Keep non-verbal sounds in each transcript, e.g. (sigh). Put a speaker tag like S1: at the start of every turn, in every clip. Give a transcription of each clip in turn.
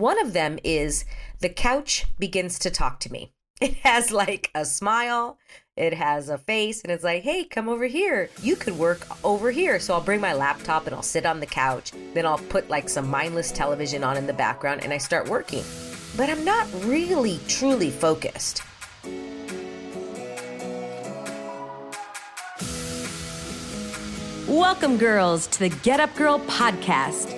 S1: One of them is the couch begins to talk to me. (laughs) It has like a smile, it has a face, and it's like, hey, come over here. You could work over here. So I'll bring my laptop and I'll sit on the couch. Then I'll put like some mindless television on in the background and I start working. But I'm not really truly focused. Welcome, girls, to the Get Up Girl podcast,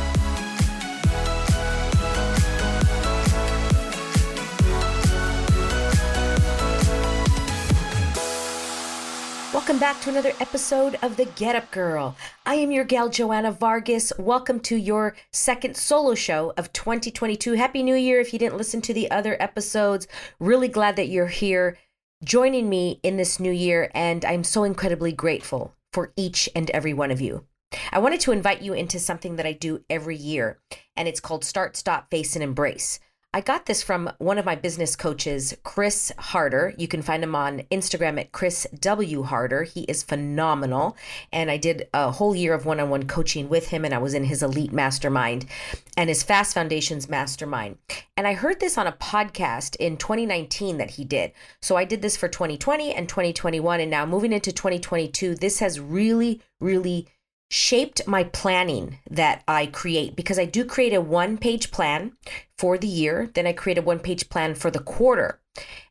S1: Welcome back to another episode of The Get Up Girl. I am your gal, Joanna Vargas. Welcome to your second solo show of 2022. Happy New Year if you didn't listen to the other episodes. Really glad that you're here joining me in this new year, and I'm so incredibly grateful for each and every one of you. I wanted to invite you into something that I do every year, and it's called Start, Stop, Face, and Embrace. I got this from one of my business coaches, Chris Harder. You can find him on Instagram at Chris W. Harder. He is phenomenal. And I did a whole year of one on one coaching with him, and I was in his elite mastermind and his Fast Foundations mastermind. And I heard this on a podcast in 2019 that he did. So I did this for 2020 and 2021. And now moving into 2022, this has really, really shaped my planning that I create because I do create a one page plan for the year, then I create a one page plan for the quarter.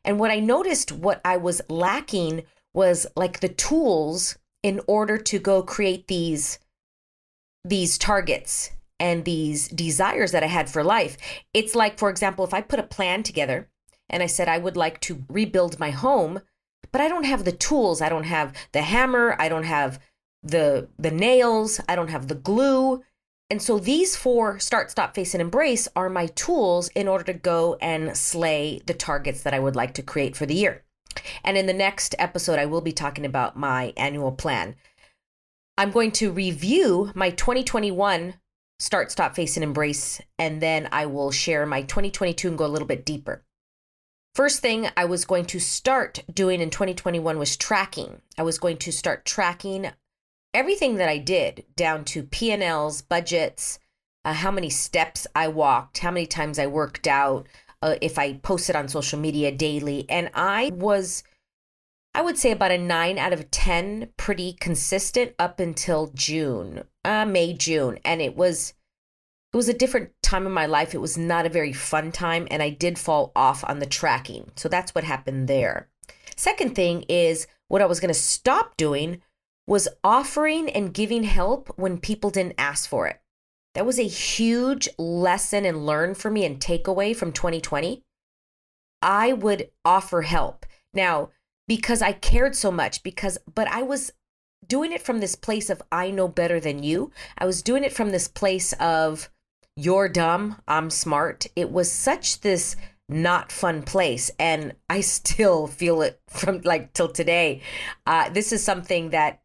S1: And what I noticed, what I was lacking was like the tools in order to go create these these targets and these desires that I had for life. It's like, for example, if I put a plan together and I said I would like to rebuild my home, but I don't have the tools. I don't have the hammer. I don't have the the nails, I don't have the glue. And so these four start, stop, face, and embrace are my tools in order to go and slay the targets that I would like to create for the year. And in the next episode, I will be talking about my annual plan. I'm going to review my 2021 start, stop, face, and embrace, and then I will share my 2022 and go a little bit deeper. First thing I was going to start doing in 2021 was tracking. I was going to start tracking everything that I did down to P&Ls, budgets, uh, how many steps I walked, how many times I worked out, uh, if I posted on social media daily. And I was, I would say about a nine out of 10, pretty consistent up until June, uh, May, June. And it was, it was a different time in my life. It was not a very fun time. And I did fall off on the tracking. So that's what happened there. Second thing is what I was going to stop doing was offering and giving help when people didn't ask for it. That was a huge lesson and learn for me and takeaway from 2020. I would offer help. Now, because I cared so much, because, but I was doing it from this place of I know better than you. I was doing it from this place of you're dumb, I'm smart. It was such this not fun place. And I (laughs) still feel it from like till today. Uh, this is something that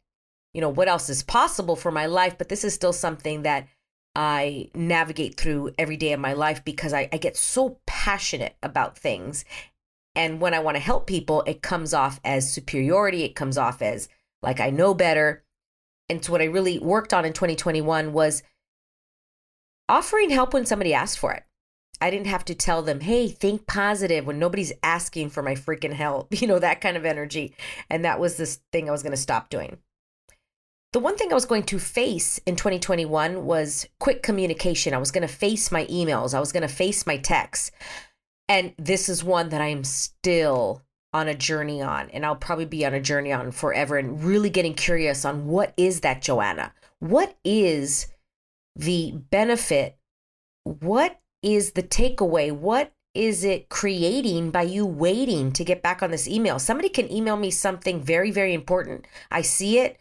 S1: you know, what else is possible for my life, but this is still something that I navigate through every day of my life because I, I get so passionate about things. And when I want to help people, it comes off as superiority. It comes off as like I know better. And so what I really worked on in 2021 was offering help when somebody asked for it. I didn't have to tell them, hey, think positive when nobody's asking for my freaking help, (laughs) you know, that kind of energy. And that was this thing I was going to stop doing. The one thing I was going to face in 2021 was quick communication. I was going to face my emails, I was going to face my texts. And this is one that I am still on a journey on, and I'll probably be on a journey on forever and really getting curious on what is that, Joanna? What is the benefit? What is the takeaway? What is it creating by you waiting to get back on this email? Somebody can email me something very, very important. I see it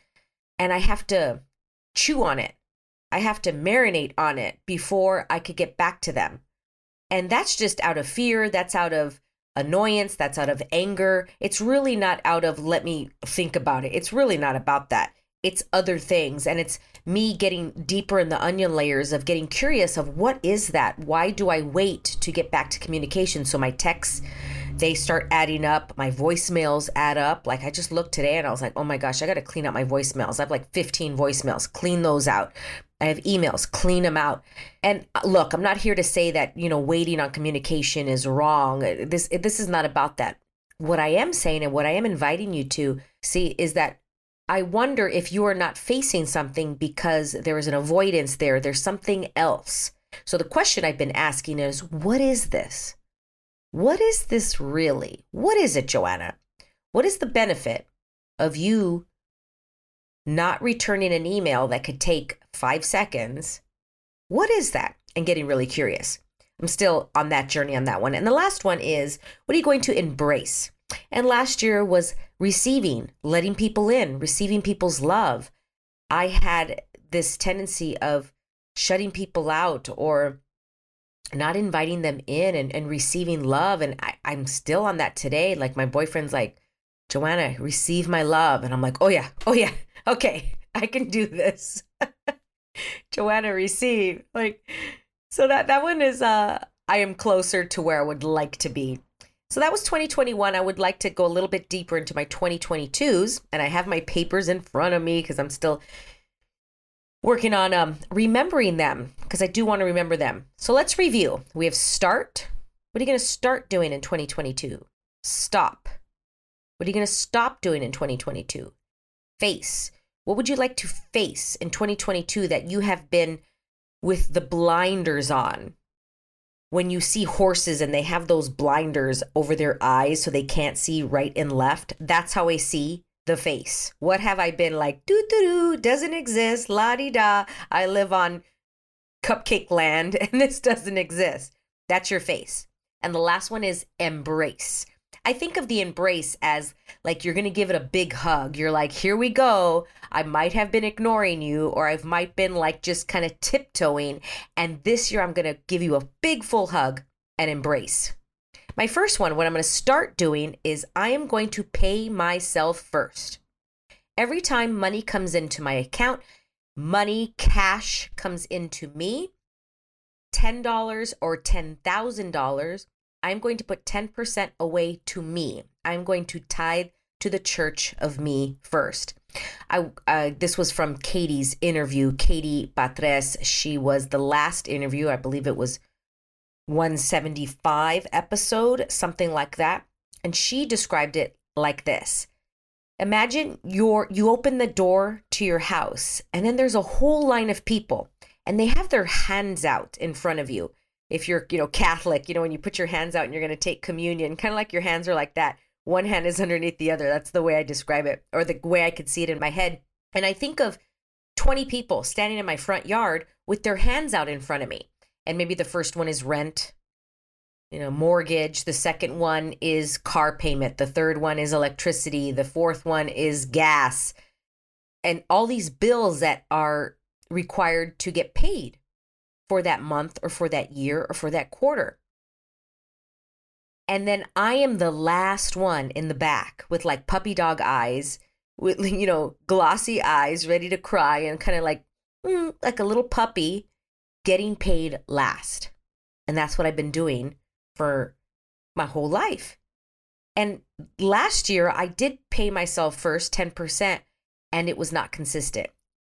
S1: and I have to chew on it. I have to marinate on it before I could get back to them. And that's just out of fear, that's out of annoyance, that's out of anger. It's really not out of let me think about it. It's really not about that. It's other things. And it's me getting deeper in the onion layers of getting curious of what is that? Why do I wait to get back to communication? So my texts, they start adding up. My voicemails add up. Like I just looked today and I was like, oh my gosh, I got to clean out my voicemails. I have like 15 voicemails. Clean those out. I have emails, clean them out. And uh, look, I'm not here to say that, you know, waiting on communication is wrong. This this is not about that. What I am saying and what I am inviting you to see is that I wonder if you are not facing something because there is an avoidance there. There's something else. So the question I've been asking is, what is this? What is this really? What is it, Joanna? What is the benefit of you not returning an email that could take five seconds? What is that? And getting really curious. I'm still on that journey on that one. And the last one is what are you going to embrace? And last year was receiving, letting people in, receiving people's love. I had this tendency of shutting people out or not inviting them in and, and receiving love. And I, I'm still on that today. Like my boyfriend's like, Joanna, receive my love. And I'm like, oh yeah, oh yeah, (laughs) okay, I can do this. (laughs) Joanna, receive. Like, so that that one is uh I am closer to where I would like to be. So that was 2021. I would like to go a little bit deeper into my 2022s, and I have my papers in front of me because I'm still working on um, remembering them because I do want to remember them. So let's review. We have start. What are you going to start doing in 2022? Stop. What are you going to stop doing in 2022? Face. What would you like to face in 2022 that you have been with the blinders on? when you see horses and they have those blinders over their eyes so they can't see right and left, that's how I see the face. What have I been like? Doo doo doo, doesn't exist, la di da. I live on cupcake land (laughs) and this doesn't exist. That's your face. And the last one is embrace. I think of the embrace as like you're going to give it a big hug. You're like, here we go. I might have been ignoring you, or I've might been like just kind of tiptoeing. And this year, I'm going to give you a big full hug and embrace. My first one, what I'm going to start doing is I am going to pay myself first. Every time money comes into my account, money, cash comes into me, $10 or $10,000, I'm going to put 10% away to me. I'm going to tithe to the church of me first. I uh, this was from Katie's interview. Katie Patres. She was the last interview. I believe it was 175 episode, something like that. And she described it like this. Imagine you're you open the door to your house and then there's a whole line of people and they have their hands out in front of you if you're, you know, Catholic, you know, when you put your hands out and you're going to take communion, kind of like your hands are like that. One hand is underneath the other. That's the way I describe it, or the way I could see it in my head. And I think of 20 people standing in my front yard with their hands out in front of me. And maybe the first one is rent, you know, mortgage. The second one is car payment. The third one is electricity. The fourth one is gas. And all these bills that are required to get paid for that month or for that year or for that quarter. And then I am the last one in the back with like puppy dog eyes, with, (laughs) you know, glossy eyes, ready to cry, and kind of like, mm, like a little puppy getting paid last. And that's what I've been doing for my whole life. And last year, I did pay myself first 10%, and it was not consistent.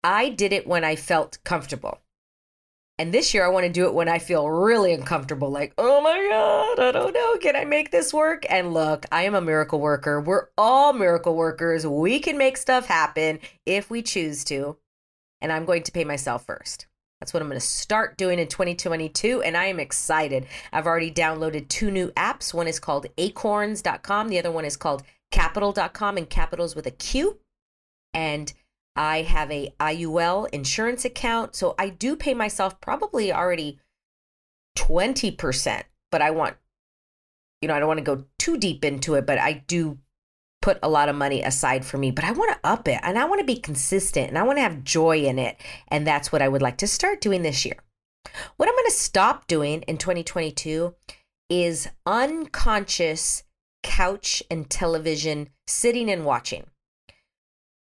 S1: I did it when I felt comfortable. And this year, I want to do it when I feel really uncomfortable like, oh my God, I don't know. Can I make this work? And look, I am a miracle worker. We're all miracle workers. We can make stuff happen if we choose to. And I'm going to pay myself first. That's what I'm going to start doing in 2022. And I am excited. I've already downloaded two new apps. One is called acorns.com, the other one is called qapital.com, and capitals with a Q. And I have a IUL insurance account. So I do pay myself probably already 20%, but I want, you know, I don't want to go too deep into it, but I do put a lot of money aside for me, but I want to up it and I want to be consistent and I want to have joy in it. And that's what I would like to start doing this year. What I'm going to stop doing in 2022 is unconscious couch and television sitting and watching.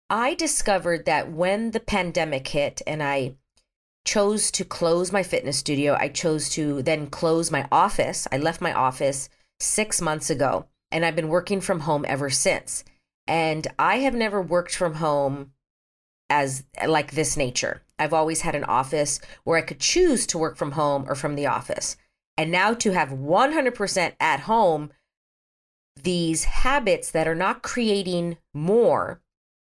S1: I discovered that when the pandemic hit and I chose to close my fitness studio, I chose to then close my office. I left my office six months ago and I've been working from home ever since. And I have never worked from home as like this nature. I've always had an office where I could choose to work from home or from the office. And now to have 100% at home, these habits that are not creating more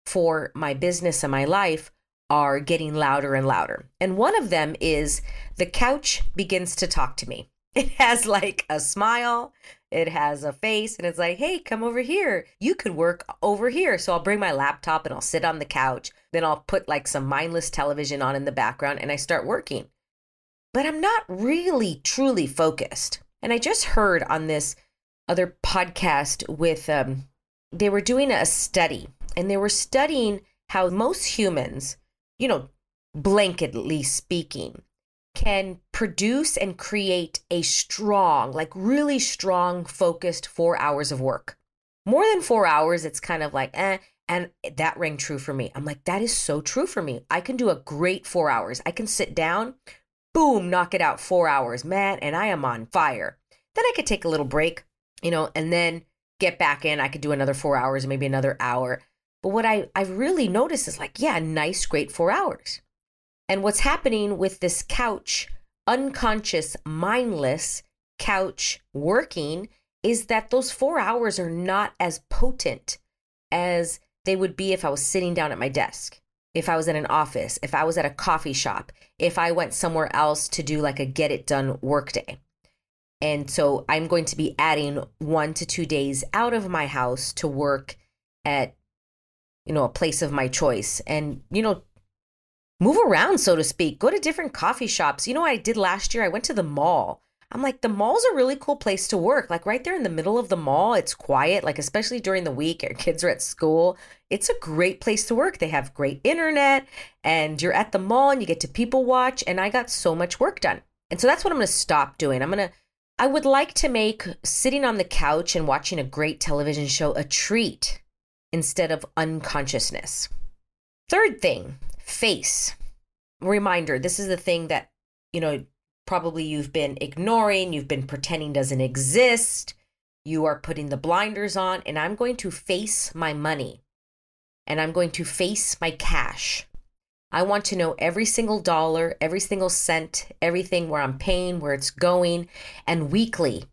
S1: for my business and my life are getting louder and louder. And one of them is the couch begins to talk to me. It has like a smile, it has a face, and it's like, hey, come over here. You could work over here. So I'll bring my laptop and I'll sit on the couch. Then I'll put like some mindless television on in the background and I start working. But I'm not really truly focused. And I just heard on this other podcast with, um, they were doing a study and they were studying how most humans, you know, blanketly speaking, can produce and create a strong, like really strong, focused four hours of work. More than four hours, it's kind of like, eh. And that rang true for me. I'm like, that is so true for me. I can do a great four hours. I can sit down, boom, knock it out four hours, man, and I am on fire. Then I could take a little break, you know, and then get back in. I could do another four hours, maybe another hour. But what I, I really noticed is like, yeah, nice, great four hours. And what's happening with this couch, unconscious, mindless couch working is that those four hours are not as potent as they would be if I was sitting down at my desk, if I was in an office, if I was at a coffee shop, if I went somewhere else to do like a get it done workday. And so I'm going to be adding one to two days out of my house to work at, you know, a place of my choice. And, you know, move around, so to speak. Go to different coffee shops. You know what I did last year? I went to the mall. I'm like, the mall's a really cool place to work. Like right there in the middle of the mall, it's quiet, like especially during the week, your kids are at school. It's a great place to work. They have great internet and you're at the mall and you get to people watch. And I got so much work done. And so that's what I'm to stop doing. I'm to, I would like to make sitting on the couch and watching a great television show a treat instead of unconsciousness. Third thing face. Reminder this is the thing that, you know, probably you've been ignoring, you've been pretending doesn't exist. You are putting the blinders on, and I'm going to face my money and I'm going to face my cash. I want to know every single dollar, every single cent, everything where I'm paying, where it's going, and weekly.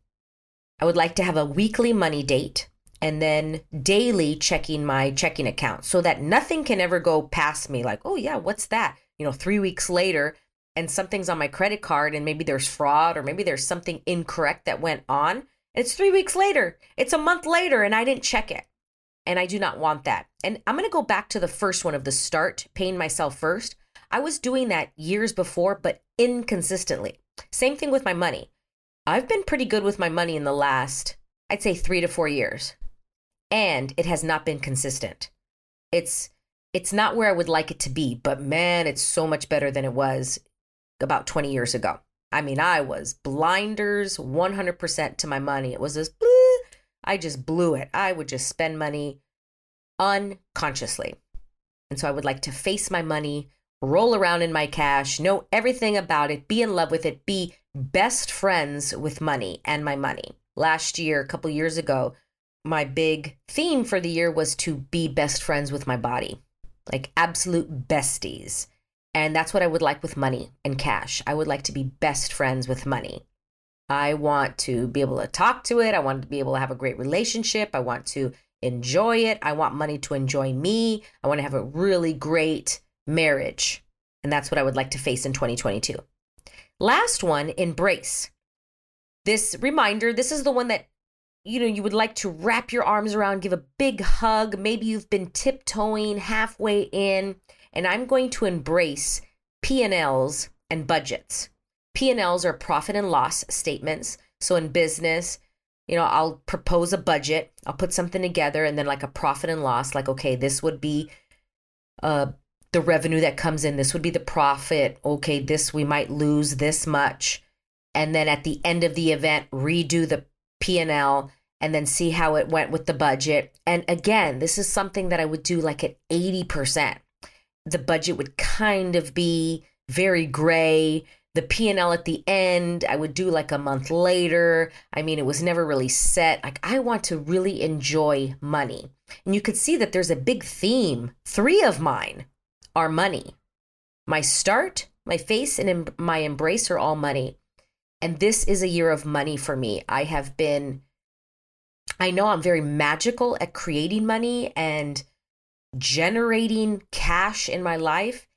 S1: I would like to have a weekly money date and then daily checking my checking account so that nothing can ever go past me like, oh, yeah, what's that? You know, three weeks later, and something's on my credit card, and maybe there's fraud or maybe there's something incorrect that went on. It's three weeks later, it's a month later, and I didn't check it. And I do not want that. And I'm going to go back to the first one of the start, paying myself first. I was doing that years before, but inconsistently. Same thing with my money. I've been pretty good with my money in the last, I'd say, three to four years and it has not been consistent. It's it's not where I would like it to be, but man, it's so much better than it was about 20 years ago. I mean, I was blinders 100% to my money. It was this, I just blew it. I would just spend money unconsciously. And so I would like to face my money, roll around in my cash, know everything about it, be in love with it, be best friends with money and my money. Last year, a couple years ago, my big theme for the year was to be best friends with my body, like absolute besties. And that's what I would like with money and cash. I would like to be best friends with money. I want to be able to talk to it. I want to be able to have a great relationship. I want to enjoy it. I want money to enjoy me. I want to have a really great marriage. And that's what I would like to face in 2022. Last one, embrace. This reminder, this is the one that you know, you would like to wrap your arms around, give a big hug. Maybe you've been tiptoeing halfway in, and I'm going to embrace P&Ls and budgets. P&Ls are profit and loss statements. So in business, you know, I'll propose a budget, I'll put something together and then like a profit and loss like okay, this would be uh the revenue that comes in. This would be the profit. Okay, this we might lose this much. And then at the end of the event, redo the P&L and then see how it went with the budget. And again, this is something that I would do like at 80%. The budget would kind of be very gray. The P&L at the end, I would do like a month later. I mean, it was never really set. Like I want to really enjoy money. And you could see that there's a big theme. 3 of mine are money. My start, my face and my embrace are all money. And this is a year of money for me. I have been I know I'm very magical at creating money and generating cash in my life.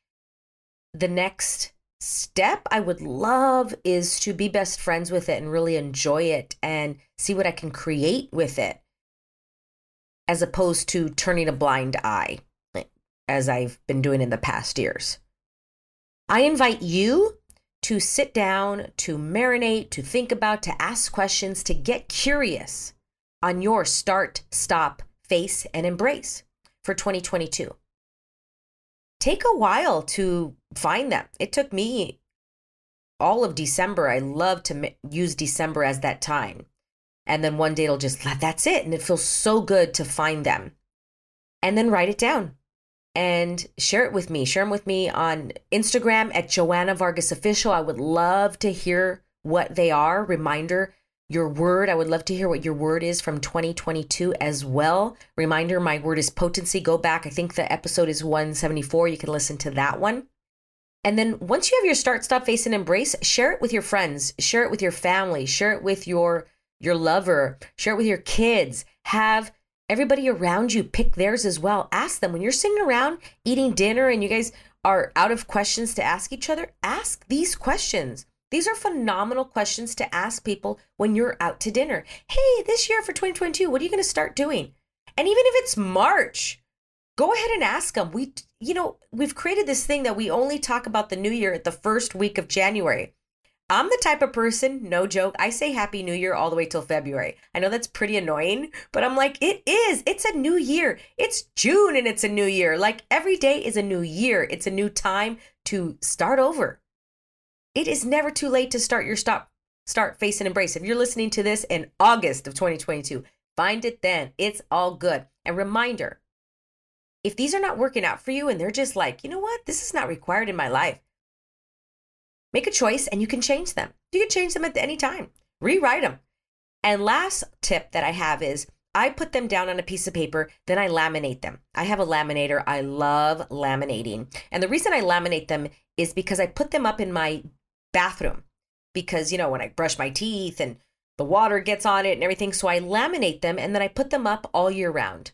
S1: The next step I would love is to be best friends with it and really enjoy it and see what I can create with it, as opposed to turning a blind eye, as I've been doing in the past years. I invite you to sit down, to marinate, to think about, to ask questions, to get curious on your start, stop, face, and embrace for 2022. Take a while to find them. It took me all of December. I love to use December as that time. And then one day it'll just, that's it. And it feels so good to find them. And then write it down and share it with me. Share them with me on Instagram at Joanna Vargas Official. I would love to hear what they are. Reminder your word. I would love to hear what your word is from 2022 as well. Reminder my word is potency. Go back. I think the episode is 174. You can listen to that one. And then once you have your start, stop, face, and embrace, share it with your friends, share it with your family, share it with your your lover, share it with your kids. Have everybody around you pick theirs as well. Ask them when you're sitting around eating dinner and you guys are out of questions to ask each other, ask these questions. These are phenomenal questions to ask people when you're out to dinner. Hey, this year for 2022, what are you going to start doing? And even if it's March, go ahead and ask them. We, you know, we've created this thing that we only talk about the new year at the first week of January. I'm the type of person, no joke, I say Happy New Year all the way till February. I know that's pretty annoying, but I'm like, it is. It's a new year. It's June and it's a new year. Like every day is a new year. It's a new time to start over it is never too late to start your stop start face and embrace. If you're listening to this in august of 2022 find it then. It's all good. And reminder if these are not working out for you and they're just like you know what? This is not required in my life make a choice and you can change them. You can change them at any time. Rewrite them and last tip that i have is I put them down on a piece of paper, then I laminate them. I have a laminator. I love laminating. And the reason I laminate them is because I put them up in my bathroom because, you know, when I brush my teeth and the water gets on it and everything. So I laminate them and then I put them up all year round.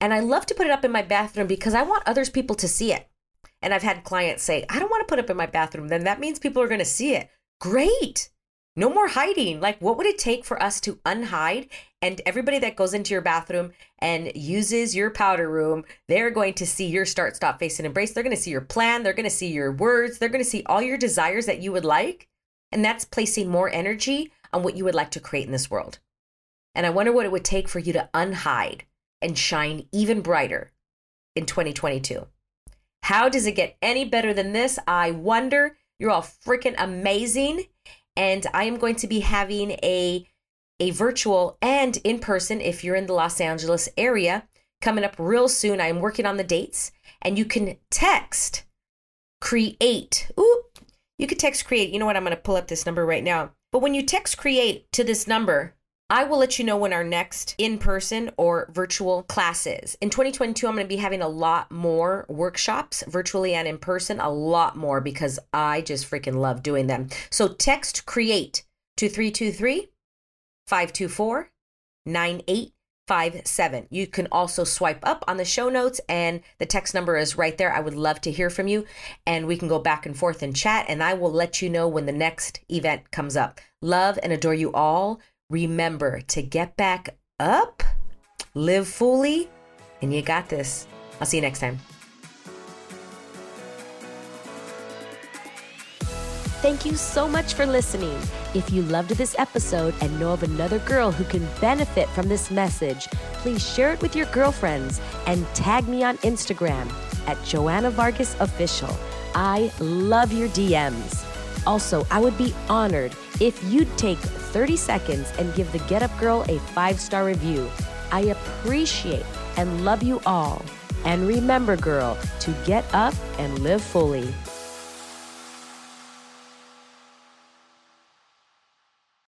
S1: And I love to put it up in my bathroom because I want others people to see it. And I've had clients say, I don't want to put up in my bathroom. Then that means people are going to see it. Great. No more hiding. Like, what would it take for us to unhide? And everybody that goes into your bathroom and uses your powder room, they're going to see your start, stop, face, and embrace. They're going to see your plan. They're going to see your words. They're going to see all your desires that you would like. And that's placing more energy on what you would like to create in this world. And I wonder what it would take for you to unhide and shine even brighter in 2022. How does it get any better than this? I wonder. You're all freaking amazing and I am going to be having a a virtual and in person if you're in the Los Angeles area coming up real soon. I am working on the dates and you can text create. Ooh, you can text create. You know what? I'm going to pull up this number right now. But when you text create to this number, I will let you know when our next in person or virtual class is. In 2022, I'm going to be having a lot more workshops, virtually and in person, a lot more because I just freaking love doing them. So text create to 323 524 9857. You can also swipe up on the show notes, and the text number is right there. I would love to hear from you, and we can go back and forth and chat, and I will let you know when the next event comes up. Love and adore you all. Remember to get back up, live fully, and you got this. I'll see you next time. Thank you so much for listening. If you loved this episode and know of another girl who can benefit from this message, please share it with your girlfriends and tag me on Instagram at Joanna Vargas Official. I love your DMs. Also, I would be honored if you'd take 30 seconds and give the Get Up Girl a five star review. I appreciate and love you all. And remember, girl, to get up and live fully.